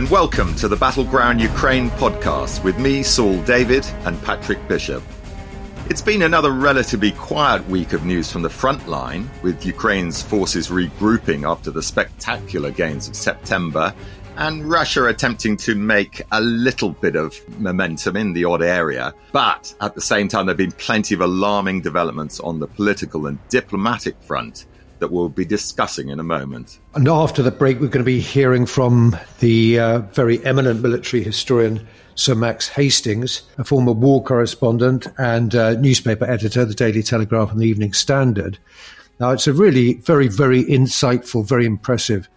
and welcome to the Battleground Ukraine podcast with me, Saul David, and Patrick Bishop. It's been another relatively quiet week of news from the front line, with Ukraine's forces regrouping after the spectacular gains of September, and Russia attempting to make a little bit of momentum in the odd area. But at the same time, there have been plenty of alarming developments on the political and diplomatic front that we'll be discussing in a moment. And after the break, we're going to be hearing from the uh, very eminent military historian Sir Max Hastings, a former war correspondent and uh, newspaper editor, the Daily Telegraph and the Evening Standard. Now, it's a really very, very insightful, very impressive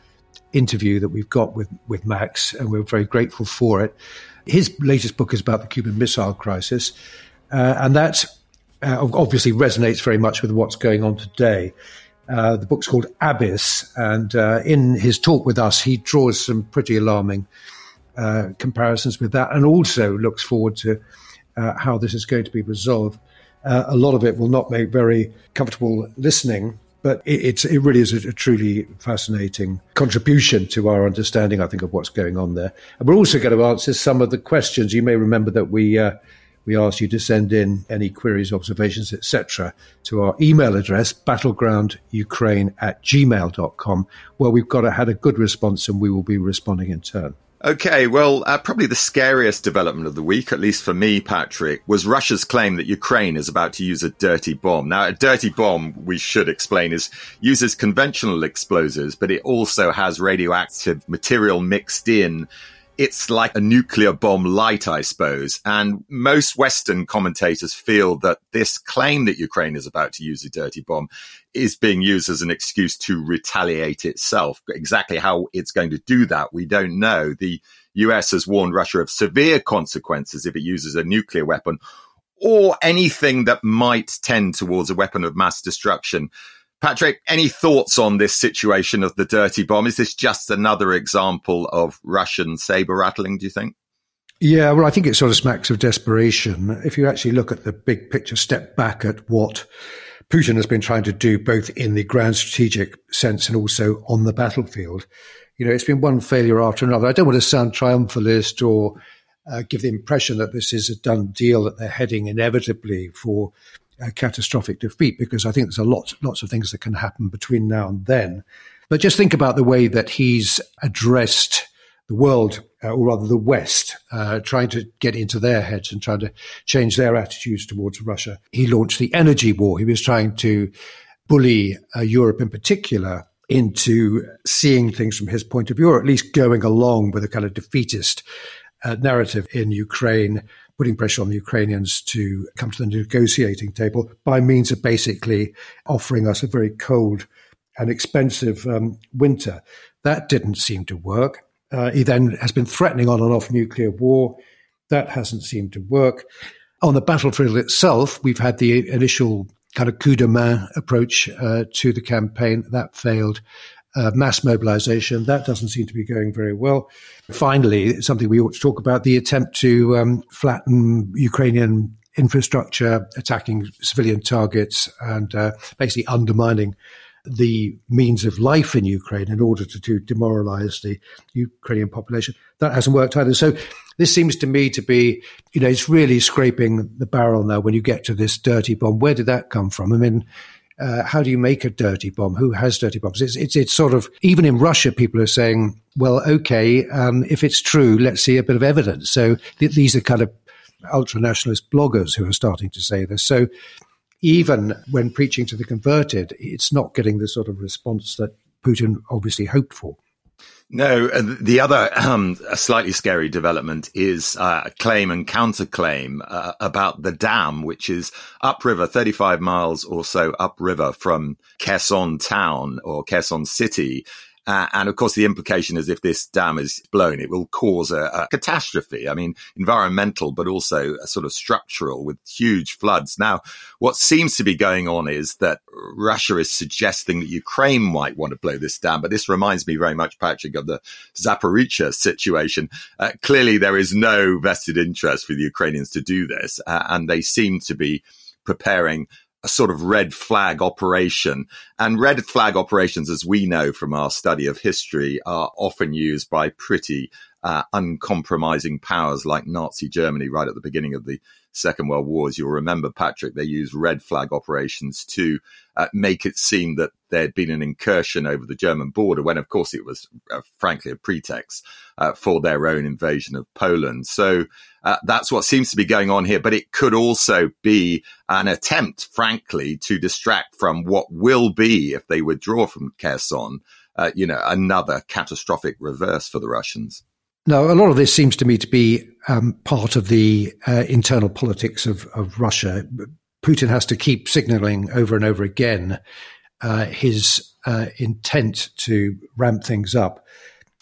interview that we've got with, with Max, and we're very grateful for it. His latest book is about the Cuban Missile Crisis, uh, and that uh, obviously resonates very much with what's going on today. Uh, the book's called Abyss, and uh, in his talk with us, he draws some pretty alarming uh, comparisons with that, and also looks forward to uh, how this is going to be resolved. Uh, a lot of it will not make very comfortable listening, but it, it really is a, a, truly fascinating contribution to our understanding, I think, of what's going on there. And we're also going to answer some of the questions. You may remember that we we ask you to send in any queries, observations, etc., to our email address, battlegroundukraine at gmail.com, where we've got a, had a good response and we will be responding in turn. Okay, well, uh, probably the scariest development of the week, at least for me, Patrick, was Russia's claim that Ukraine is about to use a dirty bomb. Now, a dirty bomb, we should explain, is uses conventional explosives, but it also has radioactive material mixed in it's like a nuclear bomb light, I suppose. And most Western commentators feel that this claim that Ukraine is about to use a dirty bomb is being used as an excuse to retaliate itself. Exactly how it's going to do that, we don't know. The US has warned Russia of severe consequences if it uses a nuclear weapon or anything that might tend towards a weapon of mass destruction. Patrick, any thoughts on this situation of the dirty bomb? Is this just another example of Russian saber rattling, do you think? Yeah, well, I think it sort of smacks of desperation. If you actually look at the big picture, step back at what Putin has been trying to do, both in the grand strategic sense and also on the battlefield, you know, it's been one failure after another. I don't want to sound triumphalist or uh, give the impression that this is a done deal, that they're heading inevitably for a catastrophic defeat because I think there's a lot, lots of things that can happen between now and then. But just think about the way that he's addressed the world, uh, or rather the West, uh, trying to get into their heads and trying to change their attitudes towards Russia. He launched the energy war. He was trying to bully uh, Europe in particular into seeing things from his point of view, or at least going along with a kind of defeatist uh, narrative in Ukraine putting pressure on the Ukrainians to come to the negotiating table by means of basically offering us a very cold and expensive um, winter. That didn't seem to work. Uh, he then has been threatening on and off nuclear war. That hasn't seemed to work. On the battlefield itself, we've had the initial kind of coup de main approach uh, to the campaign. That failed uh, mass mobilization. That doesn't seem to be going very well. Finally, something we ought to talk about the attempt to um, flatten Ukrainian infrastructure, attacking civilian targets, and uh, basically undermining the means of life in Ukraine in order to, to demoralize the Ukrainian population. That hasn't worked either. So this seems to me to be, you know, it's really scraping the barrel now when you get to this dirty bomb. Where did that come from? I mean, uh, how do you make a dirty bomb? Who has dirty bombs? It's, it's, it's sort of, even in Russia, people are saying, well, okay, um, if it's true, let's see a bit of evidence. So th- these are kind of ultra nationalist bloggers who are starting to say this. So even when preaching to the converted, it's not getting the sort of response that Putin obviously hoped for. No, the other um, slightly scary development is uh, a claim and counterclaim uh, about the dam, which is upriver, 35 miles or so upriver from Kherson town or Kherson city. Uh, and of course, the implication is if this dam is blown, it will cause a, a, catastrophe. I mean, environmental, but also a sort of structural with huge floods. Now, what seems to be going on is that Russia is suggesting that Ukraine might want to blow this dam. But this reminds me very much, Patrick, of the Zaporizhia situation. Uh, clearly, there is no vested interest for the Ukrainians to do this. Uh, and they seem to be preparing a sort of red flag operation. And red flag operations, as we know from our study of history, are often used by pretty uh, uncompromising powers like Nazi Germany right at the beginning of the Second World War. As you'll remember, Patrick, they used red flag operations to uh, make it seem that there had been an incursion over the German border, when of course it was uh, frankly a pretext uh, for their own invasion of Poland. So uh, that's what seems to be going on here. But it could also be an attempt, frankly, to distract from what will be, if they withdraw from Kherson, uh, you know, another catastrophic reverse for the Russians. No, a lot of this seems to me to be um, part of the uh, internal politics of, of Russia. Putin has to keep signaling over and over again uh, his uh, intent to ramp things up.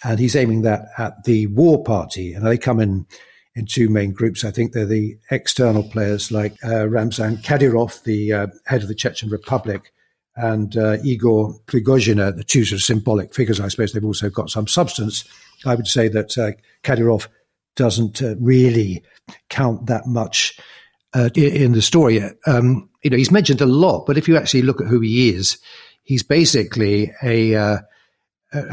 And he's aiming that at the war party. And they come in in two main groups. I think they're the external players like uh, Ramzan Kadyrov, the uh, head of the Chechen Republic, and uh, Igor Prigozhin, the two sort of symbolic figures. I suppose they've also got some substance. I would say that uh, Kadyrov doesn't uh, really count that much uh, in the story. Um, you know, he's mentioned a lot, but if you actually look at who he is, he's basically a, a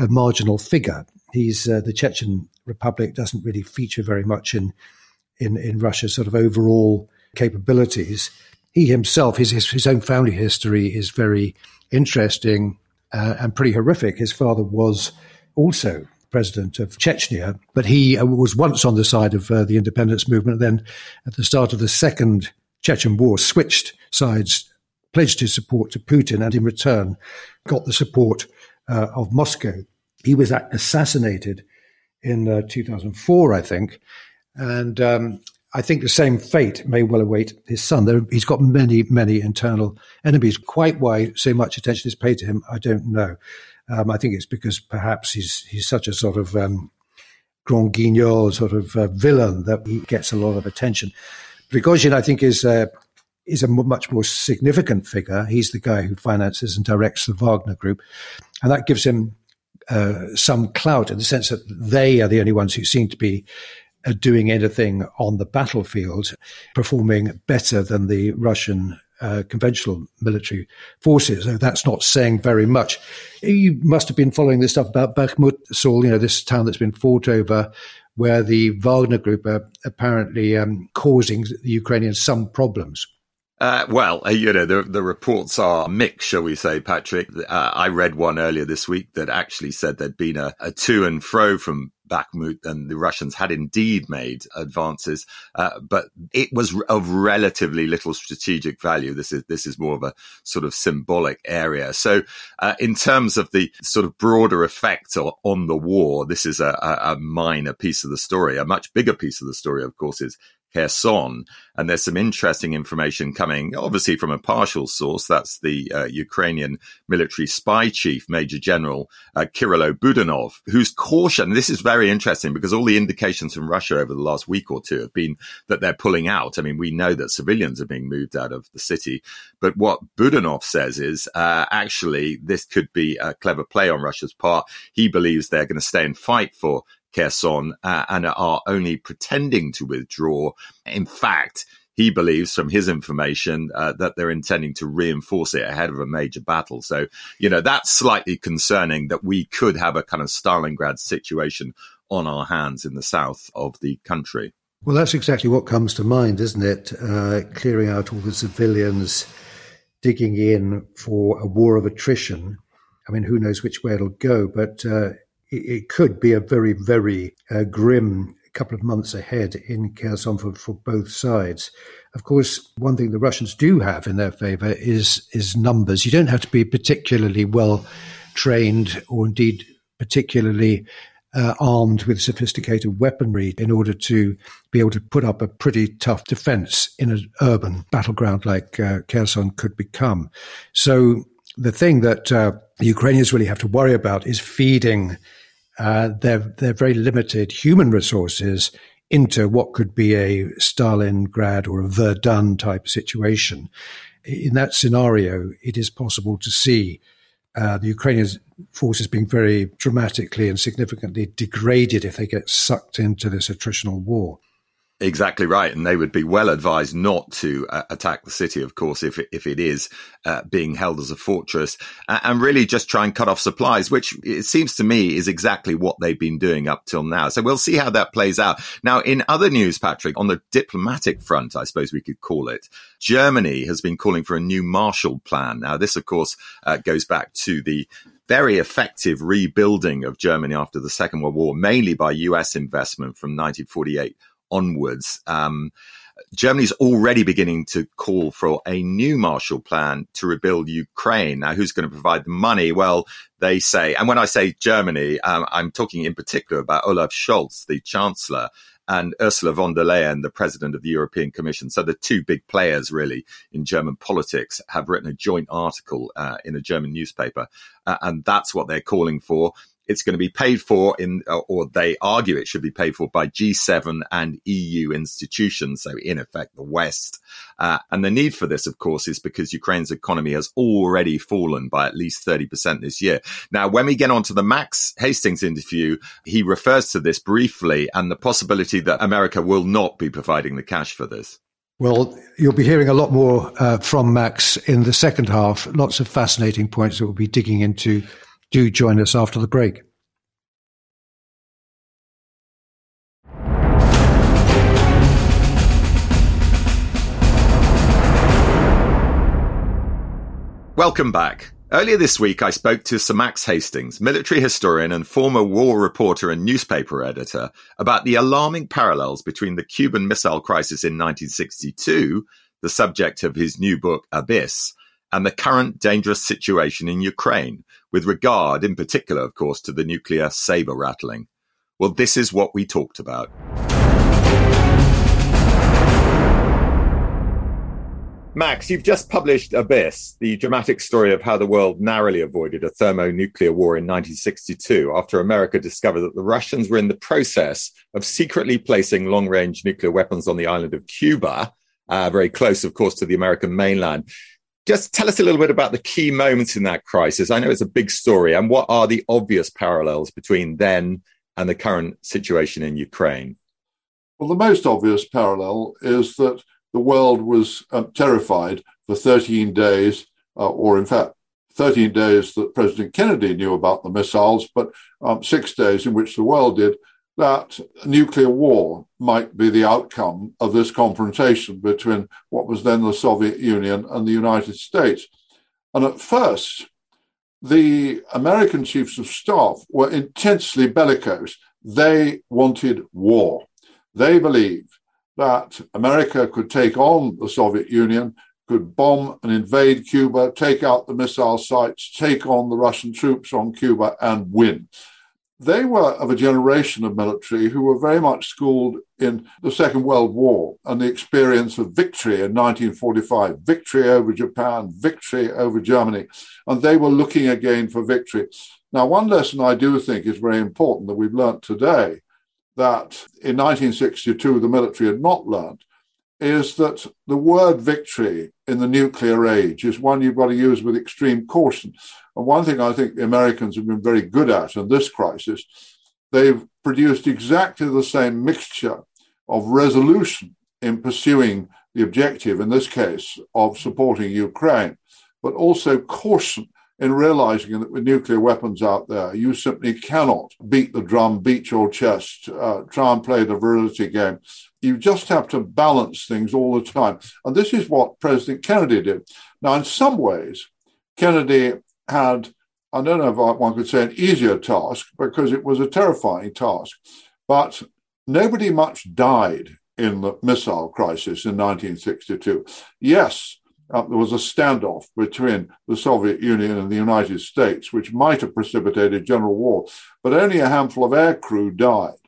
marginal figure. He's uh, the Chechen Republic doesn't really feature very much in in, in Russia's sort of overall capabilities. He himself, his his, his own family history is very interesting uh, and pretty horrific. His father was also president of Chechnya, but he uh, was once on the side of uh, the independence movement. Then, at the start of the second Chechen war, switched sides, pledged his support to Putin, and in return got the support uh, of Moscow. He was assassinated in uh, 2004, I think, and um, I think the same fate may well await his son. There, he's got many, many internal enemies. Quite why so much attention is paid to him, I don't know. Um, I think it's because perhaps he's he's such a sort of um, grand guignol sort of uh, villain that he gets a lot of attention. Prigozhin, I think, is uh, is a much more significant figure. He's the guy who finances and directs the Wagner Group, and that gives him uh, some clout in the sense that they are the only ones who seem to be uh, doing anything on the battlefield, performing better than the Russian uh, conventional military forces. So that's not saying very much. You must have been following this stuff about Bakhmut, Saul, you know, this town that's been fought over, where the Wagner group are apparently um, causing the Ukrainians some problems. Uh, well, uh, you know, the, the reports are mixed, shall we say, Patrick. Uh, I read one earlier this week that actually said there'd been a, a to and fro from Bakhmut and the Russians had indeed made advances, uh, but it was of relatively little strategic value. This is this is more of a sort of symbolic area. So, uh, in terms of the sort of broader effect on the war, this is a, a minor piece of the story. A much bigger piece of the story, of course, is Kherson. And there's some interesting information coming, obviously from a partial source. That's the uh, Ukrainian military spy chief, Major General uh, Kirilo Budanov, who's cautioned. This is very interesting because all the indications from Russia over the last week or two have been that they're pulling out. I mean, we know that civilians are being moved out of the city. But what Budanov says is uh, actually this could be a clever play on Russia's part. He believes they're going to stay and fight for Kherson uh, and are only pretending to withdraw. In fact, he believes from his information uh, that they're intending to reinforce it ahead of a major battle. So, you know, that's slightly concerning that we could have a kind of Stalingrad situation on our hands in the south of the country. Well, that's exactly what comes to mind, isn't it? Uh, clearing out all the civilians, digging in for a war of attrition. I mean, who knows which way it'll go, but uh, it could be a very, very uh, grim couple of months ahead in Kherson for, for both sides. Of course, one thing the Russians do have in their favor is is numbers. You don't have to be particularly well trained or indeed particularly uh, armed with sophisticated weaponry in order to be able to put up a pretty tough defense in an urban battleground like uh, Kherson could become. So the thing that uh, the Ukrainians really have to worry about is feeding uh, their their very limited human resources into what could be a Stalingrad or a Verdun type situation. In that scenario, it is possible to see uh, the Ukrainian forces being very dramatically and significantly degraded if they get sucked into this attritional war. Exactly right, and they would be well advised not to uh, attack the city, of course, if it, if it is uh, being held as a fortress, uh, and really just try and cut off supplies, which it seems to me is exactly what they've been doing up till now. So we'll see how that plays out. Now, in other news, Patrick, on the diplomatic front, I suppose we could call it, Germany has been calling for a new Marshall Plan. Now, this, of course, uh, goes back to the very effective rebuilding of Germany after the Second World War, mainly by US investment from 1948 onwards. Um, is already beginning to call for a new Marshall Plan to rebuild Ukraine. Now, who's going to provide the money? Well, they say, and when I say Germany, um, I'm talking in particular about Olaf Scholz, the Chancellor, and Ursula von der Leyen, the president of the European Commission. So the two big players really in German politics have written a joint article uh, in a German newspaper. Uh, and that's what they're calling for. It's going to be paid for in, or they argue it should be paid for by G7 and EU institutions. So in effect, the West. Uh, and the need for this, of course, is because Ukraine's economy has already fallen by at least 30% this year. Now, when we get onto the Max Hastings interview, he refers to this briefly and the possibility that America will not be providing the cash for this. Well, you'll be hearing a lot more uh, from Max in the second half. Lots of fascinating points that we'll be digging into do join us after the break. Welcome back. Earlier this week, I spoke to Sir Max Hastings, military historian and former war reporter and newspaper editor, about the alarming parallels between the Cuban Missile Crisis in 1962, the subject of his new book, Abyss, and the current dangerous situation in Ukraine, with regard, in particular, of course, to the nuclear saber rattling. Well, this is what we talked about. Max, you've just published Abyss, the dramatic story of how the world narrowly avoided a thermonuclear war in 1962 after America discovered that the Russians were in the process of secretly placing long range nuclear weapons on the island of Cuba, uh, very close, of course, to the American mainland. Just tell us a little bit about the key moments in that crisis. I know it's a big story, and what are the obvious parallels between then and the current situation in Ukraine? Well, the most obvious parallel is that the world was um, terrified for 13 days, uh, or in fact, 13 days that President Kennedy knew about the missiles, but um, six days in which the world did, that nuclear war might be the outcome of this confrontation between what was then the Soviet Union and the United States. And at first, the American chiefs of staff were intensely bellicose. They wanted war. They believed that America could take on the Soviet Union, could bomb and invade Cuba, take out the missile sites, take on the Russian troops on Cuba, and win they were of a generation of military who were very much schooled in the Second World War and the experience of victory in 1945, victory over Japan, victory over Germany, and they were looking again for victory. Now, one lesson I do think is very important that we've learnt today that in 1962 the military had not learnt is that the word victory in the nuclear age is one you've got to use with extreme caution. And one thing I think the Americans have been very good at in this crisis, they've produced exactly the same mixture of resolution in pursuing the objective, in this case, of supporting Ukraine, but also caution in realizing that with nuclear weapons out there, you simply cannot beat the drum, beat your chest, uh, try and play the virility game. You just have to balance things all the time. And this is what President Kennedy did. Now, in some ways, Kennedy had, I don't know if one could say an easier task because it was a terrifying task, but nobody much died in the missile crisis in 1962. Yes, uh, there was a standoff between the Soviet Union and the United States, which might have precipitated general war, but only a handful of aircrew died.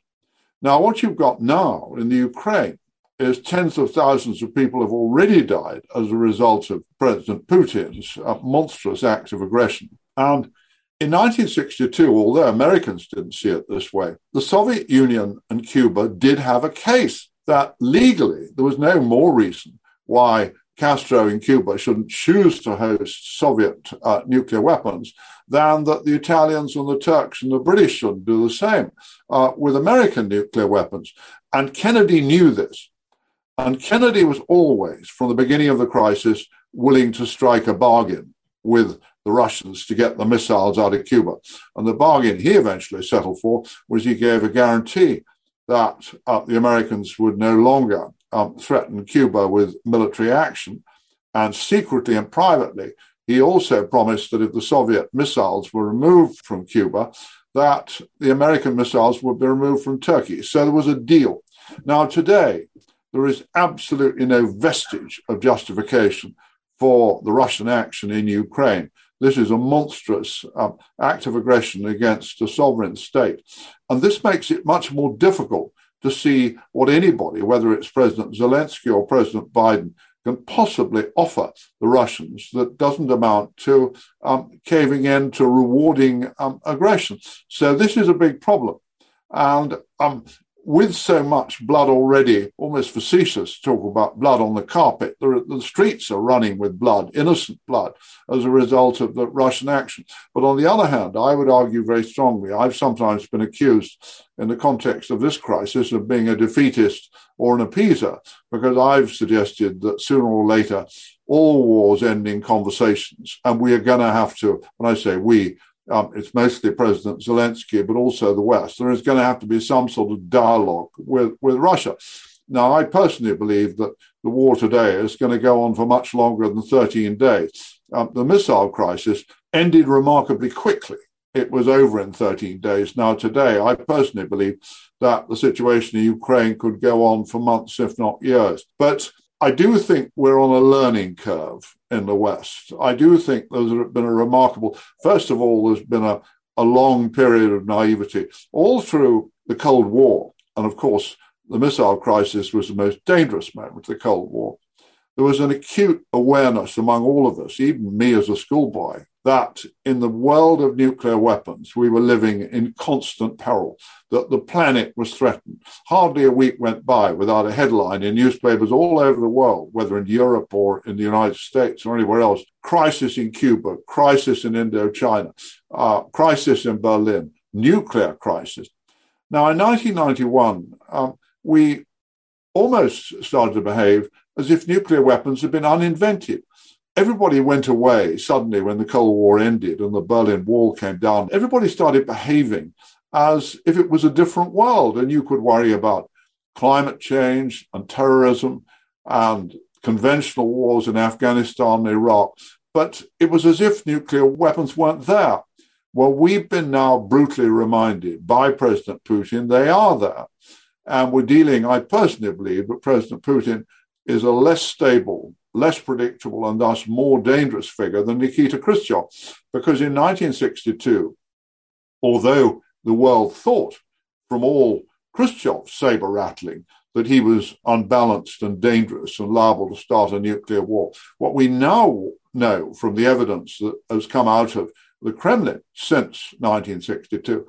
Now, what you've got now in the Ukraine is tens of thousands of people have already died as a result of President Putin's uh, monstrous act of aggression. And in 1962, although Americans didn't see it this way, the Soviet Union and Cuba did have a case that legally there was no more reason why Castro in Cuba shouldn't choose to host Soviet uh, nuclear weapons than that the Italians and the Turks and the British should do the same uh, with American nuclear weapons. And Kennedy knew this. And Kennedy was always, from the beginning of the crisis, willing to strike a bargain with the Russians to get the missiles out of Cuba. And the bargain he eventually settled for was he gave a guarantee that uh, the Americans would no longer um, threaten Cuba with military action. And secretly and privately, he also promised that if the Soviet missiles were removed from Cuba, that the American missiles would be removed from Turkey. So there was a deal. Now, today, there is absolutely no vestige of justification for the Russian action in Ukraine. This is a monstrous um, act of aggression against a sovereign state. And this makes it much more difficult to see what anybody, whether it's President Zelensky or President Biden, can possibly offer the Russians that doesn't amount to um, caving in to rewarding um, aggression. So this is a big problem. And um, with so much blood already, almost facetious to talk about blood on the carpet. The, the, streets are running with blood, innocent blood, as a result of the Russian action. But on the other hand, I would argue very strongly, I've sometimes been accused in the context of this crisis of being a defeatist or an appeaser, because I've suggested that sooner or later, all wars end in conversations. And we are going to have to, when I say we, um, it's mostly President Zelensky, but also the West. There is going to have to be some sort of dialogue with, with Russia. Now, I personally believe that the war today is going to go on for much longer than 13 days. Um, the missile crisis ended remarkably quickly. It was over in 13 days. Now, today, I personally believe that the situation in Ukraine could go on for months, if not years. But I do think we're on a learning curve in the West. I do think there's been a remarkable, first of all, there's been a, a long period of naivety all through the Cold War. And of course, the missile crisis was the most dangerous moment of the Cold War. There was an acute awareness among all of us, even me as a schoolboy, that in the world of nuclear weapons, we were living in constant peril, that the planet was threatened. Hardly a week went by without a headline in newspapers all over the world, whether in Europe or in the United States or anywhere else crisis in Cuba, crisis in Indochina, uh, crisis in Berlin, nuclear crisis. Now, in 1991, um, we almost started to behave as if nuclear weapons had been uninvented everybody went away suddenly when the Cold War ended and the Berlin Wall came down. Everybody started behaving as if it was a different world and you could worry about climate change and terrorism and conventional wars in Afghanistan and Iraq. But it was as if nuclear weapons weren't there. Well, we've been now brutally reminded by President Putin they are there. And we're dealing, I personally believe, that President Putin is a less stable less predictable and thus more dangerous figure than Nikita Khrushchev. Because in 1962, although the world thought from all Khrushchev's saber rattling that he was unbalanced and dangerous and liable to start a nuclear war, what we now know from the evidence that has come out of the Kremlin since 1962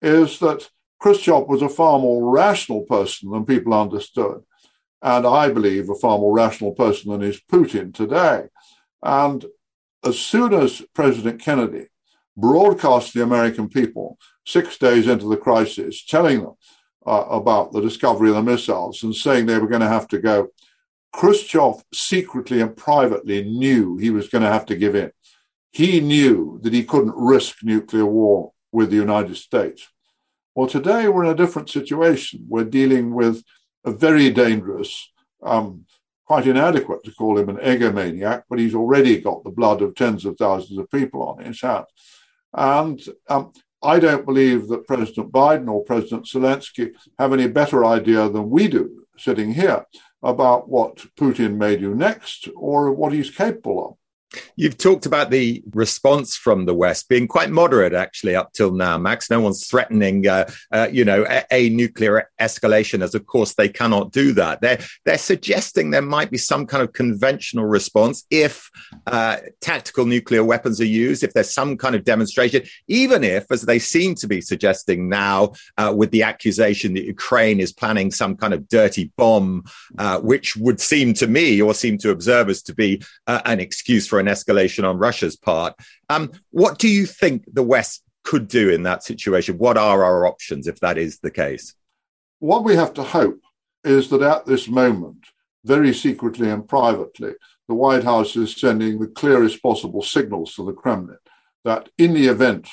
is that Khrushchev was a far more rational person than people understood and I believe a far more rational person than is Putin today. And as soon as President Kennedy broadcast the American people six days into the crisis, telling them uh, about the discovery of the missiles and saying they were going to have to go, Khrushchev secretly and privately knew he was going to have to give in. He knew that he couldn't risk nuclear war with the United States. Well, today we're in a different situation. We're dealing with very dangerous, um, quite inadequate to call him an egomaniac, but he's already got the blood of tens of thousands of people on his hands. And um, I don't believe that President Biden or President Zelensky have any better idea than we do sitting here about what Putin may do next or what he's capable of. You've talked about the response from the West being quite moderate, actually, up till now, Max. No one's threatening, uh, uh, you know, a, a, nuclear escalation, as of course they cannot do that. They're they're suggesting there might be some kind of conventional response if uh, tactical nuclear weapons are used, if there's some kind of demonstration, even if, as they seem to be suggesting now, uh, with the accusation that Ukraine is planning some kind of dirty bomb, uh, which would seem to me or seem to observers to be uh, an excuse for an escalation on Russia's part. Um, what do you think the West could do in that situation? What are our options if that is the case? What we have to hope is that at this moment, very secretly and privately, the White House is sending the clearest possible signals to the Kremlin that in the event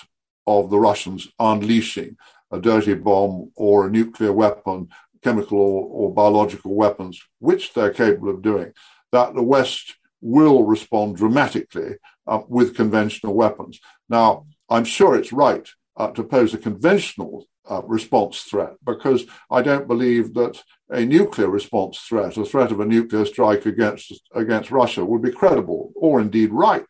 of the Russians unleashing a dirty bomb or a nuclear weapon, chemical or, or biological weapons, which they're capable of doing, that the West will respond dramatically uh, with conventional weapons. Now, I'm sure it's right uh, to pose a conventional uh, response threat because I don't believe that a nuclear response threat, a threat of a nuclear strike against against Russia, would be credible or indeed right.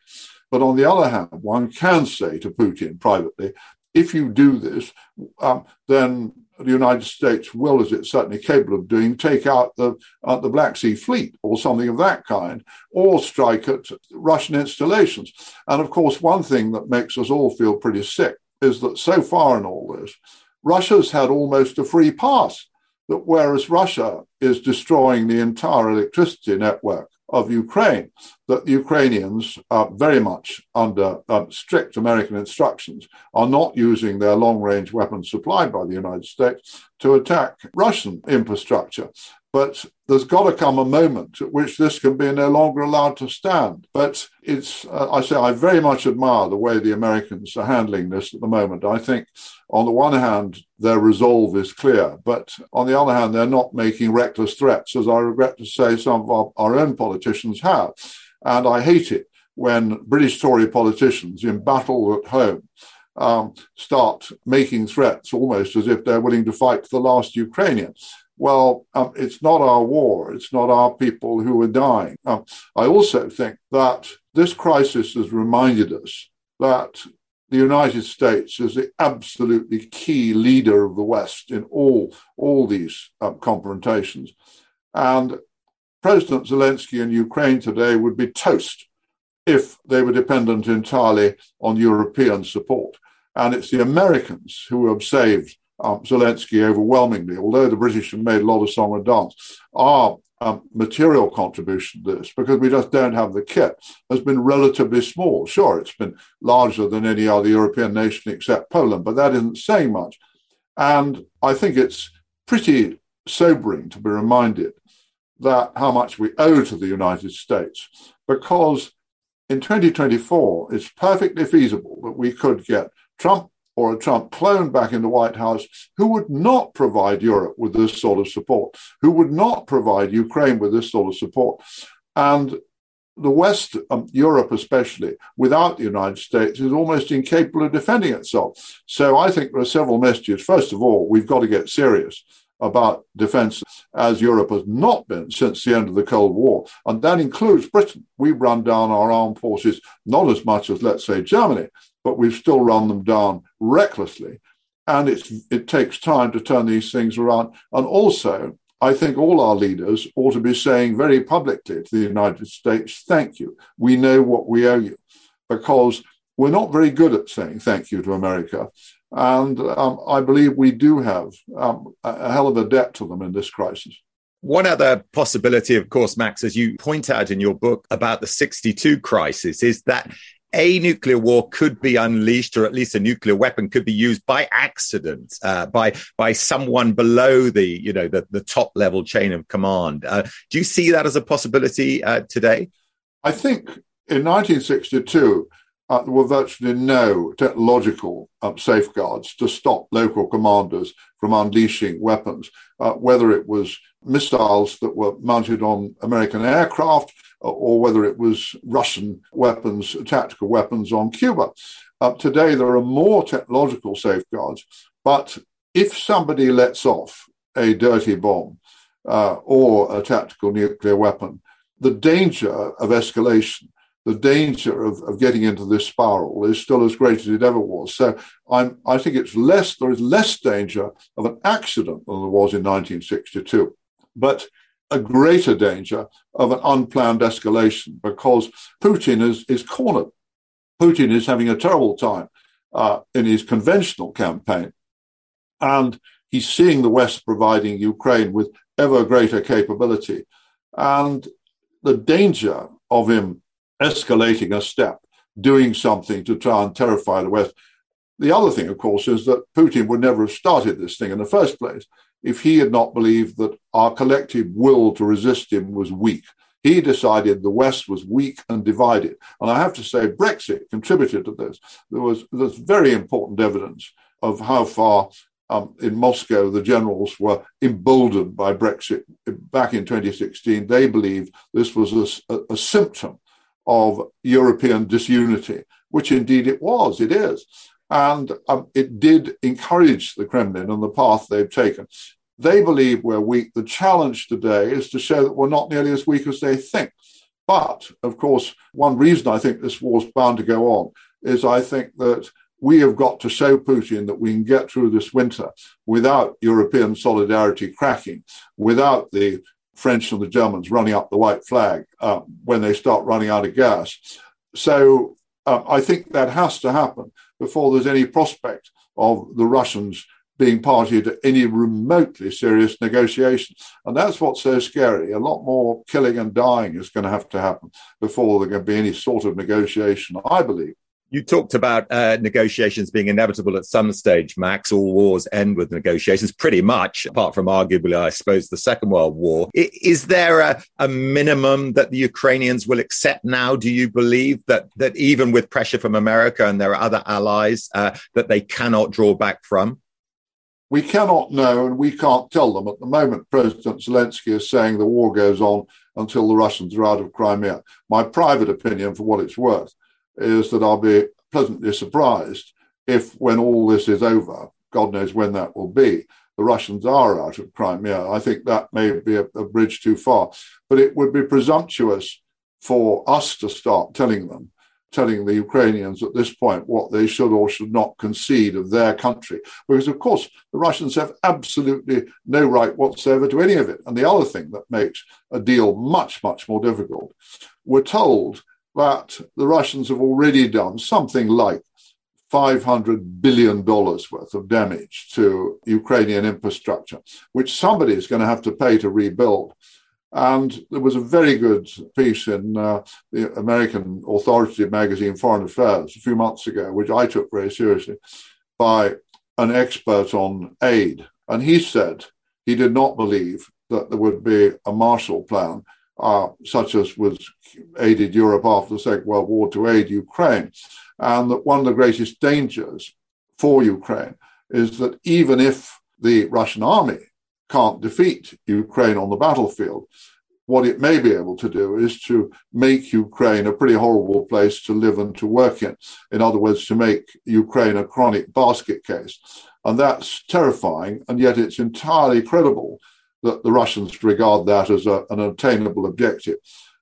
But on the other hand, one can say to Putin privately, if you do this, um, then the United States will, as it's certainly capable of doing, take out the uh, the Black Sea Fleet or something of that kind, or strike at Russian installations. And of course, one thing that makes us all feel pretty sick is that so far in all this, Russia's had almost a free pass. That whereas Russia is destroying the entire electricity network of Ukraine, that the Ukrainians, are very much under uh, strict American instructions, are not using their long range weapons supplied by the United States to attack Russian infrastructure. But there's got to come a moment at which this can be no longer allowed to stand. But it's, uh, I say, I very much admire the way the Americans are handling this at the moment. I think, on the one hand, their resolve is clear, but on the other hand, they're not making reckless threats, as I regret to say some of our, our own politicians have. And I hate it when British Tory politicians in battle at home um, start making threats almost as if they're willing to fight the last Ukrainian. Well, um, it's not our war. It's not our people who are dying. Um, I also think that this crisis has reminded us that the United States is the absolutely key leader of the West in all, all these um, confrontations. And President Zelensky in Ukraine today would be toast if they were dependent entirely on European support. And it's the Americans who have saved um, Zelensky overwhelmingly, although the British have made a lot of song and dance. Our um, material contribution to this, because we just don't have the kit, has been relatively small. Sure, it's been larger than any other European nation except Poland, but that isn't saying much. And I think it's pretty sobering to be reminded that how much we owe to the United States, because in 2024, it's perfectly feasible that we could get Trump or a Trump clone back in the White House who would not provide Europe with this sort of support, who would not provide Ukraine with this sort of support. And the West, um, Europe especially, without the United States, is almost incapable of defending itself. So I think there are several messages. First of all, we've got to get serious about defense as Europe has not been since the end of the Cold War. And that includes Britain. We've run down our armed forces, not as much as, let's say, Germany, but we've still run them down recklessly. And it's, it takes time to turn these things around. And also, I think all our leaders ought to be saying very publicly to the United States, thank you. We know what we owe you. Because we're not very good at saying thank you to America. And um, I believe we do have um, a hell of a debt to them in this crisis. One other possibility, of course, Max, as you point out in your book about the 62 crisis, is that a nuclear war could be unleashed, or at least a nuclear weapon could be used by accident uh, by by someone below the you know the, the top level chain of command. Uh, do you see that as a possibility uh, today? I think in 1962 uh, there were virtually no technological um, safeguards to stop local commanders from unleashing weapons, uh, whether it was missiles that were mounted on American aircraft or whether it was Russian weapons, tactical weapons on Cuba. Uh, today, there are more technological safeguards, but if somebody lets off a dirty bomb uh, or a tactical nuclear weapon, the danger of escalation the danger of, of getting into this spiral is still as great as it ever was. So I'm, I think it's less, there is less danger of an accident than there was in 1962, but a greater danger of an unplanned escalation because Putin is, is cornered. Putin is having a terrible time uh, in his conventional campaign. And he's seeing the West providing Ukraine with ever greater capability. And the danger of him escalating a step, doing something to try and terrify the West. The other thing, of course, is that Putin would never have started this thing in the first place if he had not believed that our collective will to resist him was weak. He decided the West was weak and divided. And I have to say, Brexit contributed to this. There was there's very important evidence of how far um, in Moscow the generals were emboldened by Brexit back in 2016. They believed this was a, a symptom of European disunity, which indeed it was, it is. And um, it did encourage the Kremlin on the path they've taken. They believe we're weak. The challenge today is to show that we're not nearly as weak as they think. But, of course, one reason I think this war's bound to go on is I think that we have got to show Putin that we can get through this winter without European solidarity cracking, without the French and the Germans running up the white flag uh, when they start running out of gas. So uh, I think that has to happen before there's any prospect of the Russians being party to any remotely serious negotiations. And that's what's so scary. A lot more killing and dying is going to have to happen before there can be any sort of negotiation, I believe. You talked about uh, negotiations being inevitable at some stage, Max. All wars end with negotiations, pretty much, apart from arguably, I suppose, the Second World War. Is there a, a minimum that the Ukrainians will accept now? Do you believe that that even with pressure from America and their other allies, uh, that they cannot draw back from? We cannot know, and we can't tell them. At the moment, President Zelensky is saying the war goes on until the Russians are out of Crimea. My private opinion, for what it's worth, is that I'll be pleasantly surprised if, when all this is over, God knows when that will be, the Russians are out of Crimea. I think that may be a, a bridge too far. But it would be presumptuous for us to start telling them telling the Ukrainians at this point what they should or should not concede of their country. Because, of course, the Russians have absolutely no right whatsoever to any of it. And the other thing that makes a deal much, much more difficult, we're told that the Russians have already done something like $500 billion worth of damage to Ukrainian infrastructure, which somebody is going to have to pay to rebuild. And there was a very good piece in uh, the American authoritative magazine Foreign Affairs a few months ago, which I took very seriously, by an expert on aid. And he said he did not believe that there would be a Marshall Plan uh, such as was aided Europe after the Second World War to aid Ukraine. And that one of the greatest dangers for Ukraine is that even if the Russian army can't defeat Ukraine on the battlefield, what it may be able to do is to make Ukraine a pretty horrible place to live and to work in. In other words, to make Ukraine a chronic basket case. And that's terrifying, and yet it's entirely credible that the Russians regard that as a, an attainable objective.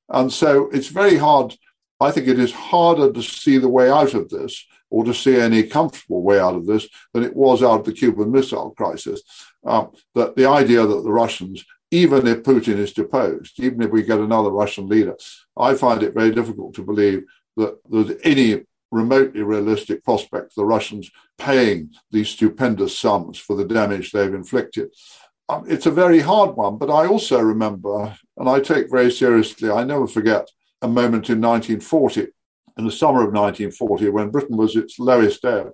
And so it's very hard. I think it is harder to see the way out of this or to see any comfortable way out of this than it was out of the Cuban Missile Crisis. Um, that the idea that the Russians, even if Putin is deposed, even if we get another Russian leader, I find it very difficult to believe that there's any remotely realistic prospect the Russians paying these stupendous sums for the damage they've inflicted. Um, it's a very hard one, but I also remember, and I take very seriously, I never forget a moment in 1940, in the summer of 1940, when Britain was its lowest ebb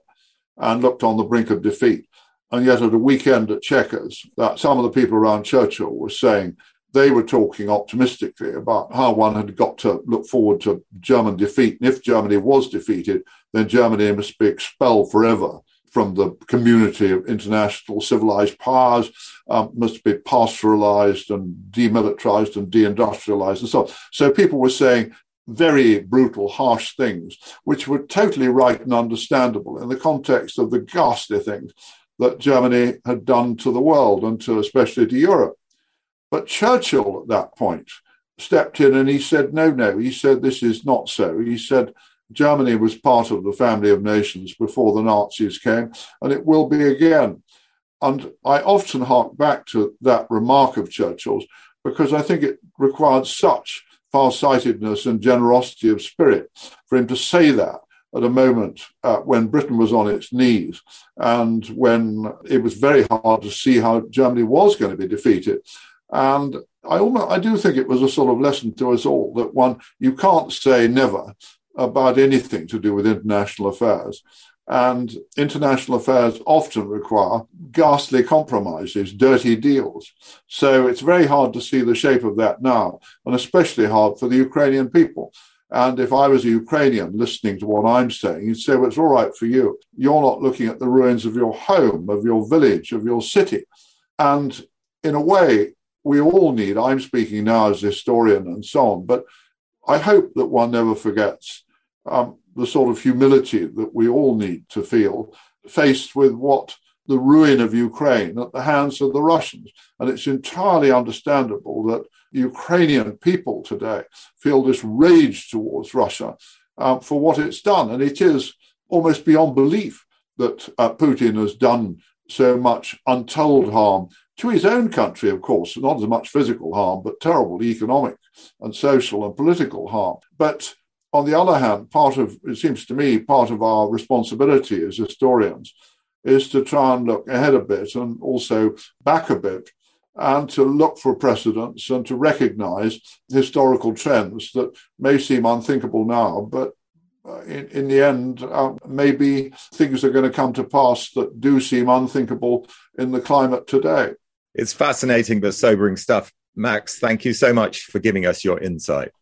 and looked on the brink of defeat. And yet, at a weekend at Chequers, that some of the people around Churchill were saying they were talking optimistically about how one had got to look forward to German defeat. And if Germany was defeated, then Germany must be expelled forever from the community of international civilized powers um, must be pastoralized and demilitarized and deindustrialized and so on. So people were saying very brutal, harsh things, which were totally right and understandable in the context of the ghastly things that Germany had done to the world and to especially to Europe. But Churchill at that point stepped in and he said, no, no, he said, this is not so. He said, Germany was part of the family of nations before the Nazis came, and it will be again. And I often hark back to that remark of Churchill's because I think it required such far-sightedness and generosity of spirit for him to say that at a moment uh, when Britain was on its knees and when it was very hard to see how Germany was going to be defeated. And I almost, I do think it was a sort of lesson to us all that one, you can't say never about anything to do with international affairs. And international affairs often require ghastly compromises, dirty deals. So it's very hard to see the shape of that now, and especially hard for the Ukrainian people. And if I was a Ukrainian listening to what I'm saying, you'd say, well, it's all right for you. You're not looking at the ruins of your home, of your village, of your city. And in a way, we all need, I'm speaking now as a historian and so on, but I hope that one never forgets um, the sort of humility that we all need to feel faced with what the ruin of Ukraine at the hands of the Russians. And it's entirely understandable that Ukrainian people today feel this rage towards Russia uh, for what it's done. And it is almost beyond belief that uh, Putin has done so much untold harm to his own country, of course, not as much physical harm, but terrible economic and social and political harm. But on the other hand, part of, it seems to me, part of our responsibility as historians is to try and look ahead a bit and also back a bit and to look for precedents and to recognize historical trends that may seem unthinkable now, but uh, in, in the end, uh, maybe things are going to come to pass that do seem unthinkable in the climate today. It's fascinating but sobering stuff. Max, thank you so much for giving us your insight.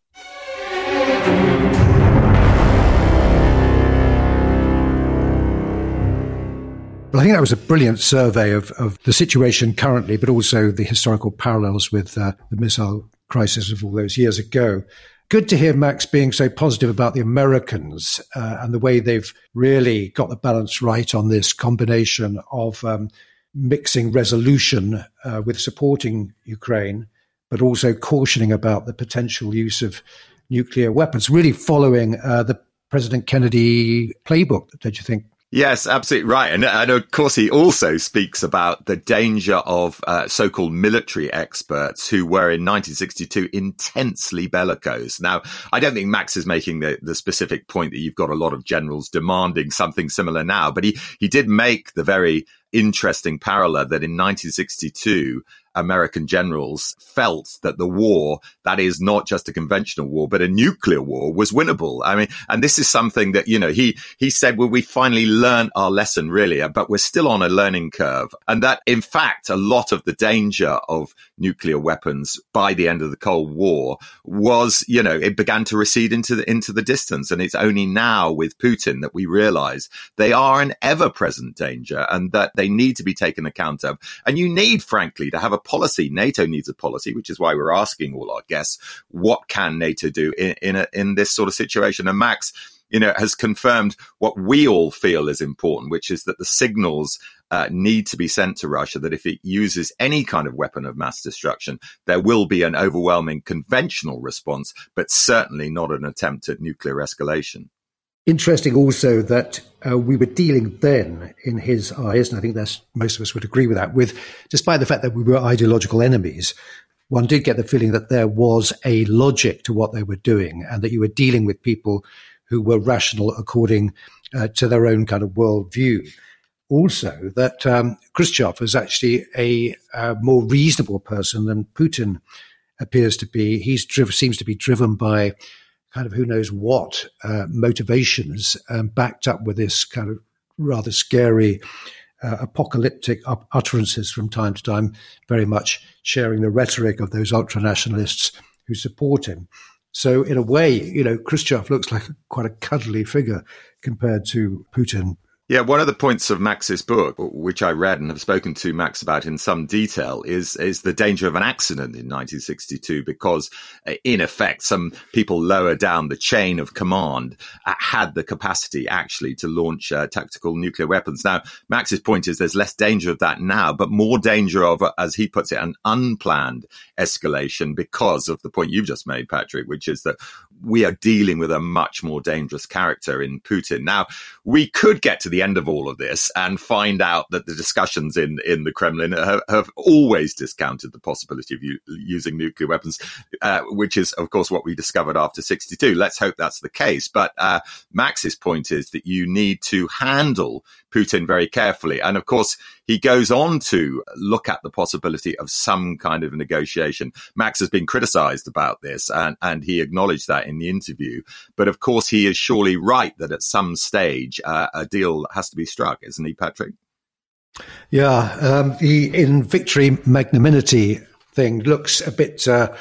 I think that was a brilliant survey of, of the situation currently, but also the historical parallels with uh, the missile crisis of all those years ago. Good to hear Max being so positive about the Americans uh, and the way they've really got the balance right on this combination of um, mixing resolution uh, with supporting Ukraine, but also cautioning about the potential use of nuclear weapons, really following uh, the President Kennedy playbook, don't you think? Yes, absolutely right. And, and, of course, he also speaks about the danger of uh, so-called military experts who were in 1962 intensely bellicose. Now, I don't think Max is making the, the specific point that you've got a lot of generals demanding something similar now, but he, he did make the very interesting parallel that in 1962, American generals felt that the war, that is not just a conventional war, but a nuclear war was winnable. I mean, and this is something that, you know, he, he said, well, we finally learned our lesson really, uh, but we're still on a learning curve. And that in fact, a lot of the danger of nuclear weapons by the end of the Cold War was, you know, it began to recede into the, into the distance. And it's only now with Putin that we realize they are an ever present danger and that they need to be taken account of. And you need, frankly, to have a policy. NATO needs a policy, which is why we're asking all our guests, what can NATO do in, in, a, in this sort of situation? And Max, you know, has confirmed what we all feel is important, which is that the signals uh, need to be sent to Russia that if it uses any kind of weapon of mass destruction, there will be an overwhelming conventional response, but certainly not an attempt at nuclear escalation. Interesting also that uh, we were dealing then, in his eyes, and I think that's, most of us would agree with that, with, despite the fact that we were ideological enemies, one did get the feeling that there was a logic to what they were doing and that you were dealing with people who were rational according uh, to their own kind of worldview. Also, that um, Khrushchev was actually a, a, more reasonable person than Putin appears to be. He seems to be driven by kind of who knows what uh, motivations um, backed up with this kind of rather scary uh, apocalyptic utterances from time to time, very much sharing the rhetoric of those ultra nationalists who support him. So, in a way, you know, Khrushchev looks like quite a cuddly figure compared to Putin yeah, one of the points of Max's book, which I read and have spoken to Max about in some detail, is is the danger of an accident in 1962, because uh, in effect, some people lower down the chain of command uh, had the capacity actually to launch uh, tactical nuclear weapons. Now, Max's point is there's less danger of that now, but more danger of, as he puts it, an unplanned escalation because of the point you've just made, Patrick, which is that we are dealing with a much more dangerous character in Putin. Now, we could get to the end of all of this and find out that the discussions in, in the Kremlin have, have always discounted the possibility of u- using nuclear weapons, uh, which is, of course, what we discovered after 62. Let's hope that's the case. But uh, Max's point is that you need to handle Putin very carefully. And of course, he goes on to look at the possibility of some kind of negotiation. Max has been criticized about this and, and he acknowledged that in the interview. But of course, he is surely right that at some stage uh, a deal has to be struck, isn't he, Patrick? Yeah, um, the in victory magnanimity thing looks a bit uh,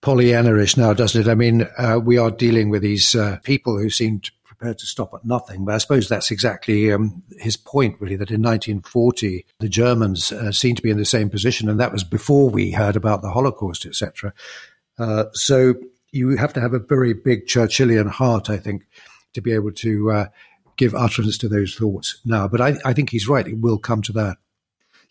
Pollyanna-ish now, doesn't it? I mean, uh, we are dealing with these uh, people who seem prepared to stop at nothing. But I suppose that's exactly um, his point, really, that in 1940 the Germans uh, seemed to be in the same position, and that was before we heard about the Holocaust, etc. Uh, so you have to have a very big Churchillian heart, I think, to be able to uh, give utterance to those thoughts now. But I, I think he's right; it will come to that.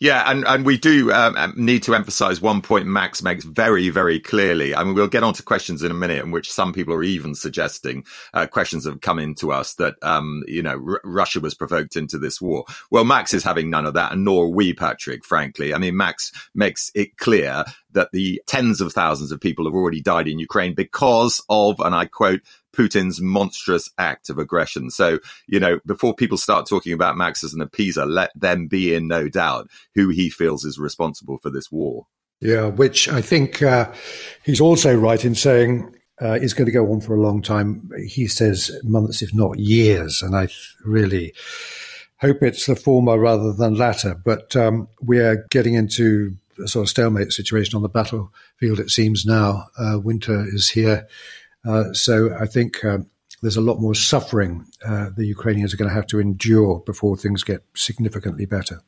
Yeah, and, and we do um, um, need to emphasize one point Max makes very, very clearly. I mean, we'll get on to questions in a minute in which some people are even suggesting uh, questions have come into us that, um, you know, R- Russia was provoked into this war. Well, Max is having none of that, and nor we, Patrick, frankly. I mean, Max makes it clear that the tens of thousands of people have already died in Ukraine because of, and I quote, Putin's monstrous act of aggression. So, you know, before people start talking about Max as an appeaser, let them be in no doubt who he feels is responsible for this war. Yeah, which I think uh, he's also right in saying uh, is going to go on for a long time. He says months, if not years, and I really hope it's the former rather than latter. But um, we are getting into a sort of stalemate situation on the battlefield. It seems now uh, winter is here. Uh, so I think uh, there's a lot more suffering uh, the Ukrainians are going to have to endure before things get significantly better.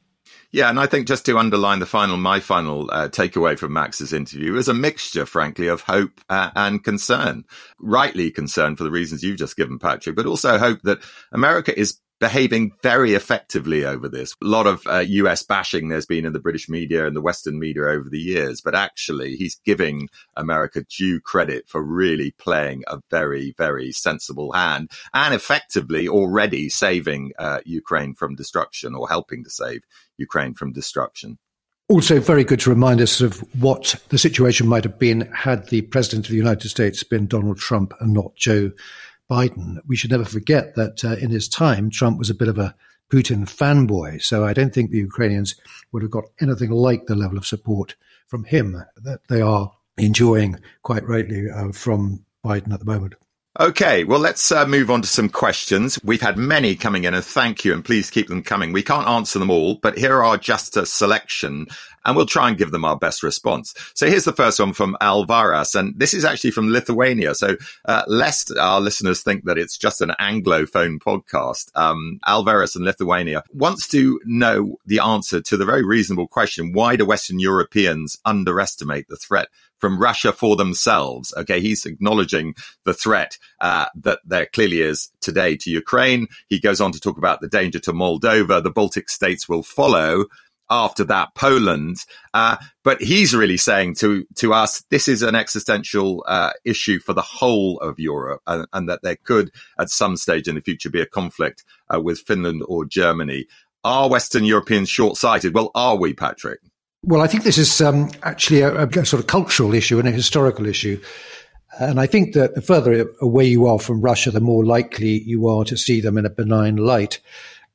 Yeah, and I think just to underline the final, my final uh, takeaway from Max's interview is a mixture, frankly, of hope uh, and concern. Rightly concerned for the reasons you've just given, Patrick, but also hope that America is behaving very effectively over this. A lot of uh, US bashing there's been in the British media and the Western media over the years, but actually he's giving America due credit for really playing a very, very sensible hand and effectively already saving uh, Ukraine from destruction or helping to save Ukraine from destruction. Also, very good to remind us of what the situation might have been had the President of the United States been Donald Trump and not Joe Biden, we should never forget that uh, in his time, Trump was a bit of a Putin fanboy. So I don't think the Ukrainians would have got anything like the level of support from him that they are enjoying quite rightly uh, from Biden at the moment. Okay, well, let's uh, move on to some questions. We've had many coming in, and thank you, and please keep them coming. We can't answer them all, but here are just a selection, and we'll try and give them our best response. So here's the first one from Alvaras, and this is actually from Lithuania. So uh, lest our listeners think that it's just an Anglophone podcast, um, Alvaras in Lithuania wants to know the answer to the very reasonable question: Why do Western Europeans underestimate the threat from Russia for themselves. Okay, he's acknowledging the threat uh, that there clearly is today to Ukraine. He goes on to talk about the danger to Moldova. The Baltic states will follow. After that, Poland. Uh, but he's really saying to to us, this is an existential uh, issue for the whole of Europe, and, and, that there could, at some stage in the future, be a conflict uh, with Finland or Germany. Are Western Europeans short sighted? Well, are we, Patrick? Well, I think this is um, actually a, a, sort of cultural issue and a historical issue. And I think that the further away you are from Russia, the more likely you are to see them in a benign light.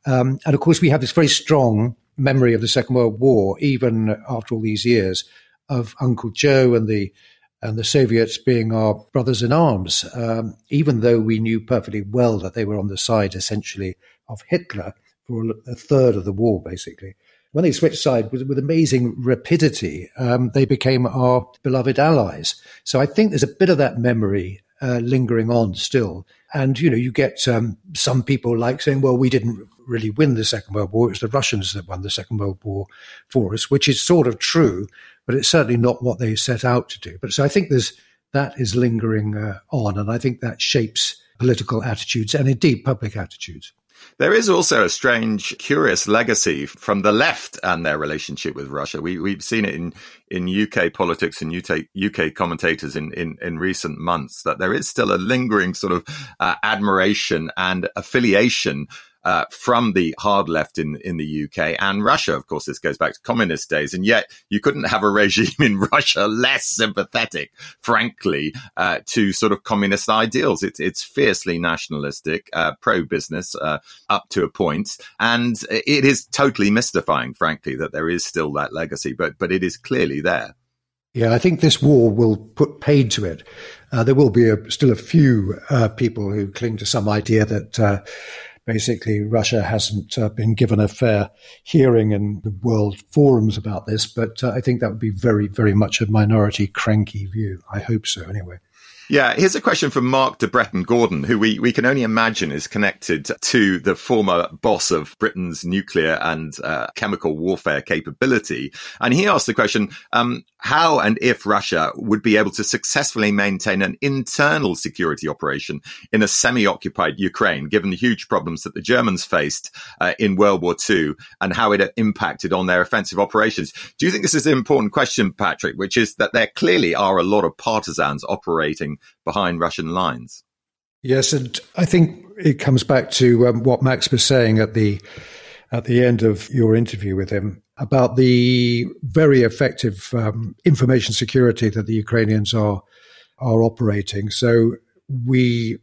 Um, and of course, we have this very strong memory of the Second World War, even after all these years, of Uncle Joe and the and the Soviets being our brothers in arms, um, even though we knew perfectly well that they were on the side essentially of Hitler for a third of the war, basically when they switched sides with, with amazing rapidity, um, they became our beloved allies. So I think there's a bit of that memory uh, lingering on still. And, you know, you get um, some people like saying, well, we didn't really win the Second World War. It was the Russians that won the Second World War for us, which is sort of true, but it's certainly not what they set out to do. But so I think there's that is lingering uh, on. And I think that shapes political attitudes and indeed public attitudes. There is also a strange, curious legacy from the left and their relationship with Russia. We, we've seen it in, in UK politics and UK, UK commentators in, in, in recent months that there is still a lingering sort of uh, admiration and affiliation uh, from the hard left in, in the UK and Russia. Of course, this goes back to communist days. And yet you couldn't have a regime in Russia less sympathetic, frankly, uh, to sort of communist ideals. It's, it's fiercely nationalistic, uh, pro business, uh, up to a point. And it is totally mystifying, frankly, that there is still that legacy, but, but it is clearly there. Yeah, I think this war will put paid to it. Uh, there will be a, still a few uh, people who cling to some idea that uh, basically Russia hasn't uh, been given a fair hearing in the world forums about this, but uh, I think that would be very, very much a minority cranky view. I hope so, anyway. Yeah, here's a question from Mark de Bretton Gordon, who we, we can only imagine is connected to the former boss of Britain's nuclear and uh, chemical warfare capability. And he asked the question, um, how and if Russia would be able to successfully maintain an internal security operation in a semi-occupied Ukraine, given the huge problems that the Germans faced uh, in World War II and how it impacted on their offensive operations. Do you think this is an important question, Patrick, which is that there clearly are a lot of partisans operating behind Russian lines. Yes, and I think it comes back to um, what Max was saying at the at the end of your interview with him about the very effective um, information security that the Ukrainians are are operating. So we,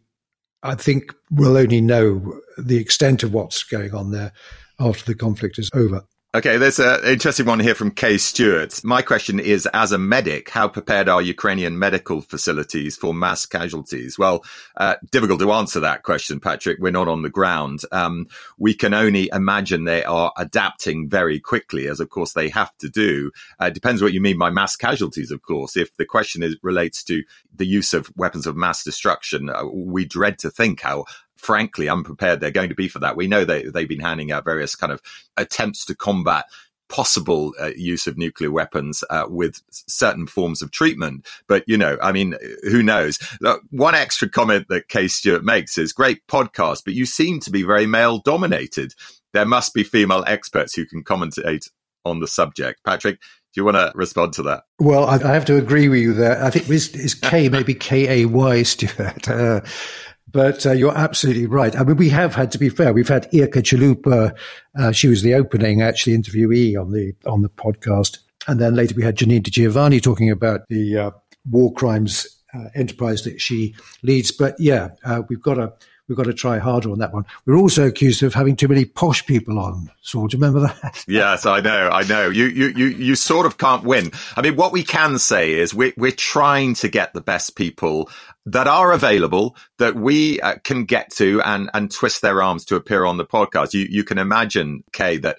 I think, will only know the extent of what's going on there after the conflict is over. Okay, there's an interesting one here from Kay Stewart. My question is, as a medic, how prepared are Ukrainian medical facilities for mass casualties? Well, uh, difficult to answer that question, Patrick. We're not on the ground. Um, we can only imagine they are adapting very quickly, as of course they have to do. Uh, depends what you mean by mass casualties, of course. If the question is relates to the use of weapons of mass destruction, uh, we dread to think how frankly unprepared they're going to be for that. We know they, they've been handing out various kind of attempts to combat possible uh, use of nuclear weapons uh, with certain forms of treatment. But, you know, I mean, who knows? Look, one extra comment that Kay Stewart makes is great podcast, but you seem to be very male dominated. There must be female experts who can commentate on the subject. Patrick, do you want to respond to that? Well, I, I have to agree with you there. I think is K, maybe K A Y, Stuart. Uh, but uh, you're absolutely right. I mean, we have had, to be fair, we've had Irka Chalupa. Uh, she was the opening actually interviewee on the on the podcast, and then later we had Janine Giovanni talking about the uh, war crimes uh, enterprise that she leads. But yeah, uh, we've got to we've got to try harder on that one. We're also accused of having too many posh people on. Saul, do you remember that? yes, I know, I know. You, you, you, you sort of can't win. I mean, what we can say is we're, we're trying to get the best people that are available that we uh, can get to and, and twist their arms to appear on the podcast. You, you can imagine, Kay, that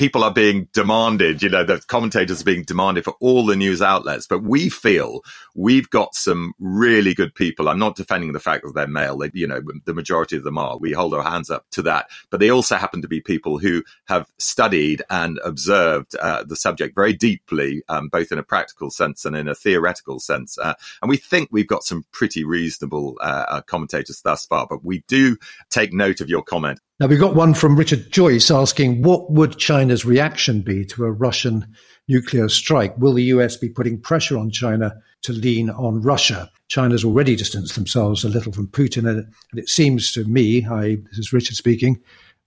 people are being demanded, you know, the commentators are being demanded for all the news outlets. But we feel we've got some really good people. I'm not defending the fact that they're male. They, you know, the majority of them are. We hold our hands up to that. But they also happen to be people who have studied and observed uh, the subject very deeply, um, both in a practical sense and in a theoretical sense. Uh, and we think we've got some pretty reasonable uh, uh commentators thus far. But we do take note of your comment now, we've got one from Richard Joyce asking, what would China's reaction be to a Russian nuclear strike? Will the US be putting pressure on China to lean on Russia? China's already distanced themselves a little from Putin, and it seems to me, I, this is Richard speaking,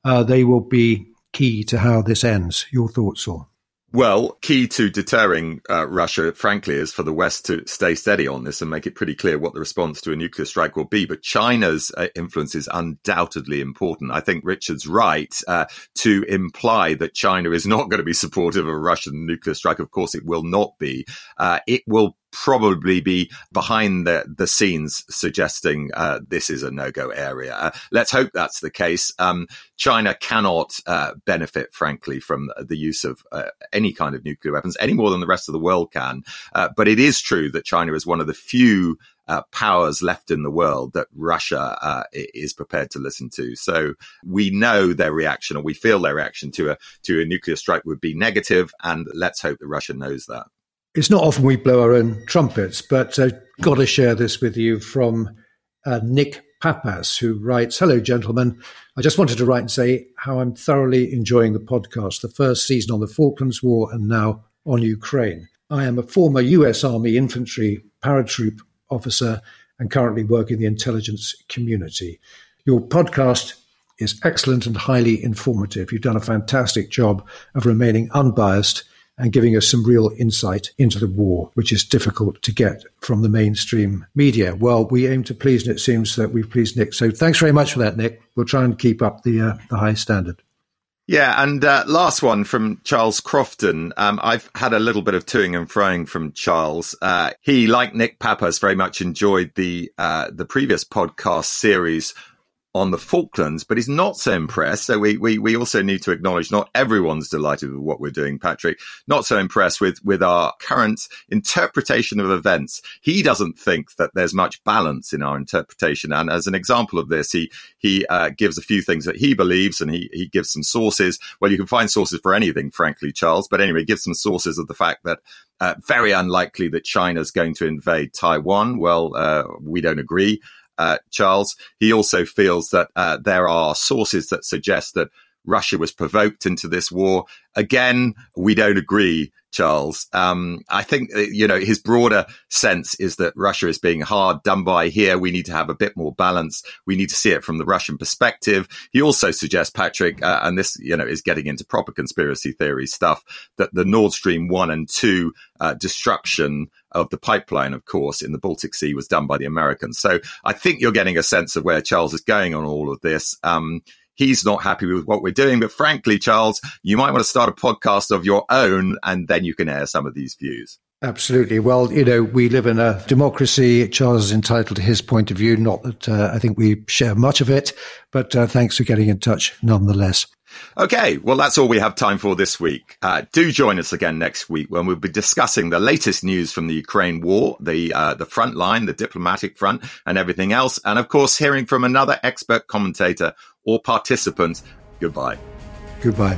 uh, they will be key to how this ends. Your thoughts, Saul? Well, key to deterring uh, Russia, frankly, is for the West to stay steady on this and make it pretty clear what the response to a nuclear strike will be. But China's uh, influence is undoubtedly important. I think Richard's right uh, to imply that China is not going to be supportive of a Russian nuclear strike. Of course, it will not be. Uh, it will probably be behind the, the scenes suggesting uh, this is a no go area. Uh, let's hope that's the case. Um, China cannot uh, benefit, frankly, from the use of uh, any kind of nuclear weapons any more than the rest of the world can. Uh, but it is true that China is one of the few uh, powers left in the world that Russia uh, is prepared to listen to. So we know their reaction, or we feel their reaction to a to a nuclear strike would be negative. negative, and let's hope that Russia knows that it's not often we blow our own trumpets, but I've got to share this with you from uh, Nick Pappas, who writes Hello, gentlemen. I just wanted to write and say how I'm thoroughly enjoying the podcast, the first season on the Falklands War and now on Ukraine. I am a former US Army infantry paratroop officer and currently work in the intelligence community. Your podcast is excellent and highly informative. You've done a fantastic job of remaining unbiased and giving us some real insight into the war, which is difficult to get from the mainstream media. Well, we aim to please, and it seems that we've pleased Nick. So thanks very much for that, Nick. We'll try and keep up the, uh, the high standard. Yeah, and uh, last one from Charles Crofton. Um, I've had a little bit of toing and froing from Charles. Uh, he, like Nick Pappas, very much enjoyed the uh, the previous podcast series on the Falklands, but he's not so impressed. So we, we, we also need to acknowledge not everyone's delighted with what we're doing, Patrick. Not so impressed with, with our current interpretation of events. He doesn't think that there's much balance in our interpretation. And as an example of this, he, he uh, gives a few things that he believes and he, he gives some sources. Well, you can find sources for anything, frankly, Charles, but anyway, gives some sources of the fact that uh, very unlikely that China's going to invade Taiwan. Well, uh, we don't agree uh, Charles. He also feels that uh, there are sources that suggest that Russia was provoked into this war. Again, we don't agree, Charles. Um, I think, uh, you know, his broader sense is that Russia is being hard done by here. We need to have a bit more balance. We need to see it from the Russian perspective. He also suggests, Patrick, uh, and this, you know, is getting into proper conspiracy theory stuff, that the Nord Stream 1 and 2 uh, destruction of the pipeline, of course, in the Baltic Sea was done by the Americans. So I think you're getting a sense of where Charles is going on all of this. Um, he's not happy with what we're doing. But frankly, Charles, you might want to start a podcast of your own and then you can air some of these views. Absolutely. Well, you know, we live in a democracy. Charles is entitled to his point of view. Not that uh, I think we share much of it, but uh, thanks for getting in touch nonetheless. Okay, well, that's all we have time for this week. Uh, do join us again next week when we'll be discussing the latest news from the Ukraine war, the uh, the front line, the diplomatic front, and everything else, and of course, hearing from another expert commentator or participant. Goodbye. Goodbye.